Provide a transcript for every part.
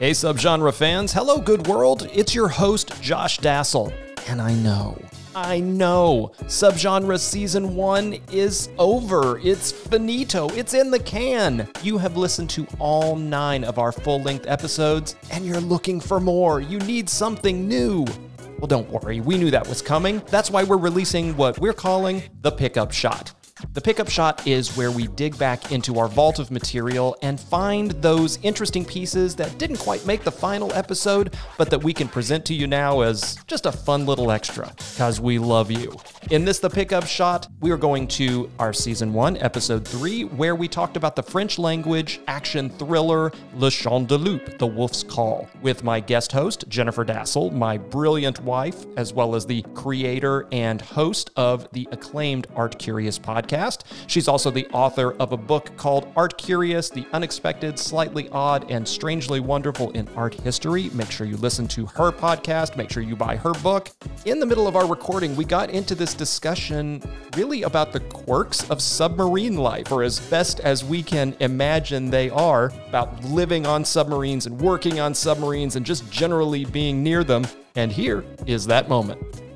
Hey, subgenre fans. Hello, good world. It's your host, Josh Dasal. And I know, I know, subgenre season one is over. It's finito. It's in the can. You have listened to all nine of our full length episodes, and you're looking for more. You need something new. Well, don't worry, we knew that was coming. That's why we're releasing what we're calling the pickup shot. The pickup shot is where we dig back into our vault of material and find those interesting pieces that didn't quite make the final episode, but that we can present to you now as just a fun little extra, because we love you. In this The Pickup Shot, we are going to our season one, episode three, where we talked about the French language action thriller Le Chant du Loup, The Wolf's Call, with my guest host, Jennifer Dasal, my brilliant wife, as well as the creator and host of the acclaimed Art Curious podcast. She's also the author of a book called Art Curious The Unexpected, Slightly Odd, and Strangely Wonderful in Art History. Make sure you listen to her podcast, make sure you buy her book. In the middle of our recording, we got into this discussion really about the quirks of submarine life, or as best as we can imagine they are, about living on submarines and working on submarines and just generally being near them. And here is that moment.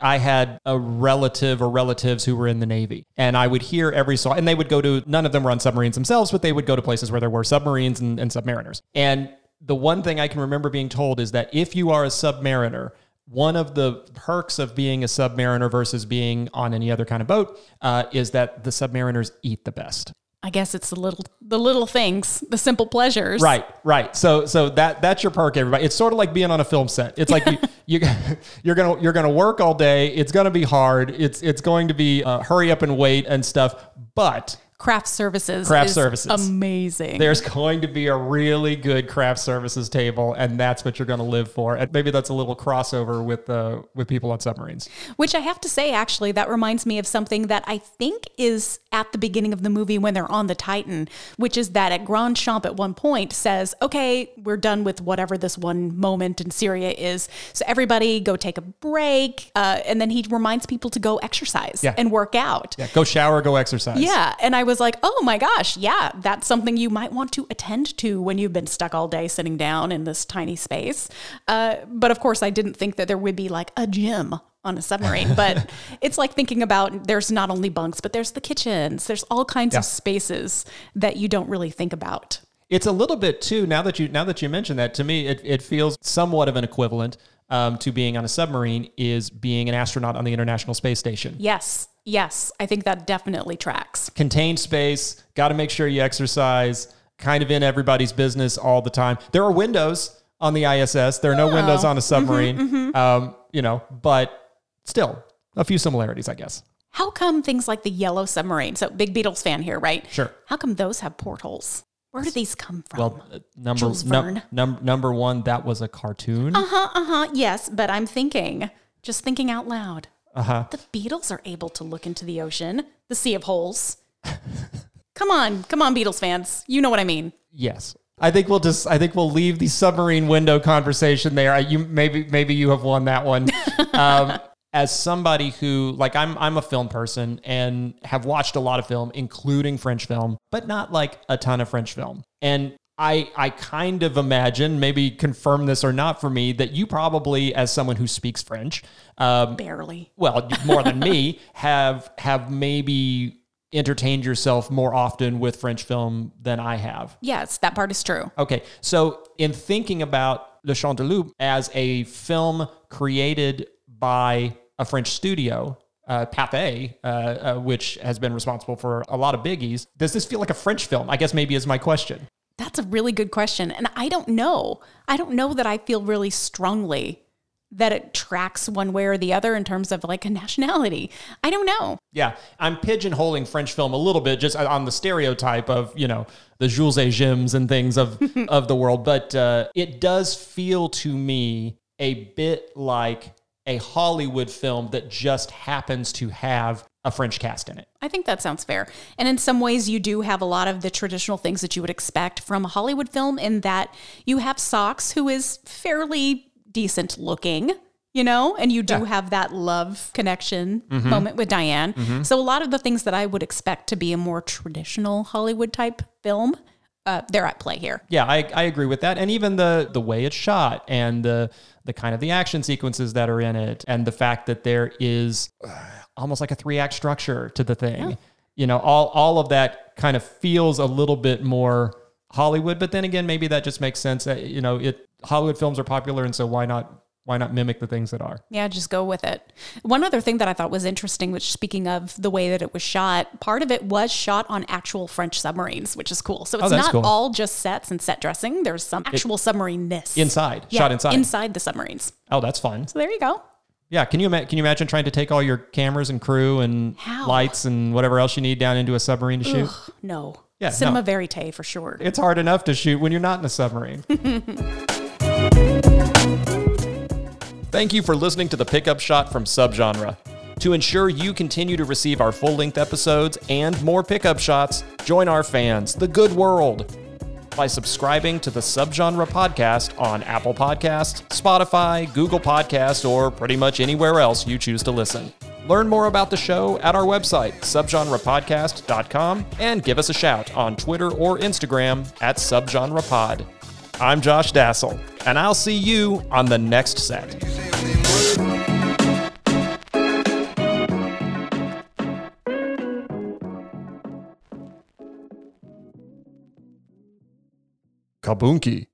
I had a relative or relatives who were in the Navy, and I would hear every so, and they would go to, none of them were on submarines themselves, but they would go to places where there were submarines and, and submariners. And the one thing I can remember being told is that if you are a submariner, one of the perks of being a submariner versus being on any other kind of boat uh, is that the submariners eat the best. I guess it's the little the little things, the simple pleasures. Right, right. So so that that's your perk, everybody. It's sort of like being on a film set. It's like you, you you're gonna you're gonna work all day. It's gonna be hard. It's it's going to be uh, hurry up and wait and stuff. But Craft services. Craft is services. Amazing. there's going to be a really good craft services table, and that's what you're going to live for. And maybe that's a little crossover with uh, with people on submarines. Which I have to say, actually, that reminds me of something that I think is at the beginning of the movie when they're on the Titan, which is that at Grandchamp at one point says, okay, we're done with whatever this one moment in Syria is. So everybody go take a break. Uh, and then he reminds people to go exercise Yeah. and work out. Yeah, go shower, go exercise. Yeah. And I was like, oh my gosh, yeah, that's something you might want to attend to when you've been stuck all day sitting down in this tiny space. Uh, but of course, I didn't think that there would be like a gym on a submarine. But it's like thinking about there's not only bunks, but there's the kitchens, there's all kinds Yeah. of spaces that you don't really think about. It's a little bit too. Now that you now that you mention that, to me, it, it feels somewhat of an equivalent um, to being on a submarine is being an astronaut on the International Space Station. Yes. Yes. I think that definitely tracks. Contained space. Got to make sure you exercise. Kind of in everybody's business all the time. There are windows on the ISS. There are no windows on a submarine. Um, you know, but still a few similarities, I guess. How come things like the yellow submarine? So, big Beatles fan here, right? Sure. How come those have portholes? Where do these come from? Well, uh, number num- num- number one, that was a cartoon. Uh huh, uh huh. Yes, but I'm thinking, just thinking out loud. Uh huh. The Beatles are able to look into the ocean, the sea of holes. come on, come on, Beatles fans. You know what I mean. Yes. I think we'll just. I think we'll leave the submarine window conversation there. You maybe maybe you have won that one. Um, as somebody who like I'm I'm a film person and have watched a lot of film, including French film, but not like a ton of French film. And I I kind of imagine, maybe confirm this or not for me, that you probably, as someone who speaks French, um, Barely. well, more than me, have have maybe entertained yourself more often with French film than I have. Yes, that part is true. Okay, so in thinking about Le Chant du Loup as a film created by a French studio, uh, Pathé, uh, uh, which has been responsible for a lot of biggies, does this feel like a French film? I guess maybe is my question. That's a really good question. And I don't know. I don't know that I feel really strongly that it tracks one way or the other in terms of like a nationality. I don't know. Yeah, I'm pigeonholing French film a little bit just on the stereotype of you know the Jules et Jims and things of of the world, but uh, it does feel to me a bit like a Hollywood film that just happens to have a French cast in it. I think that sounds fair. And in some ways, you do have a lot of the traditional things that you would expect from a Hollywood film, in that you have Socks, who is fairly decent looking, you know, and you do Yeah. have that love connection mm-hmm. moment with Diane. Mm-hmm. So a lot of the things that I would expect to be a more traditional Hollywood type film uh, they're at play here. Yeah, I, I agree with that. And even the the way it's shot and the the kind of the action sequences that are in it and the fact that there is almost like a three act structure to the thing. You know, all all of that kind of feels a little bit more Hollywood, but then again, maybe that just makes sense. Uh, You know, it Hollywood films are popular, and so why not why not mimic the things that are? Yeah, just go with it. One other thing that I thought was interesting, which speaking of the way that it was shot, part of it was shot on actual French submarines, which is cool. So oh, it's Oh, not cool. all just sets and set dressing. There's some actual submarine-ness. Inside, Yeah, shot inside. Inside the submarines. Oh, that's fun. So there you go. Yeah, can you ima- can you imagine trying to take all your cameras and crew and How? lights and whatever else you need down into a submarine to shoot? No. Yeah, Cinema no. verite for sure. It's hard enough to shoot when you're not in a submarine. Thank you for listening to the Pickup Shot from Subgenre. To ensure you continue to receive our full length episodes and more pickup shots, join our fans, the good world, by subscribing to the Subgenre podcast on Apple Podcasts, Spotify, Google Podcasts, or pretty much anywhere else you choose to listen. Learn more about the show at our website, subgenrepodcast.com, and give us a shout on Twitter or Instagram at subgenrepod. I'm Josh Dasal, and I'll see you on the next set. Kabunki.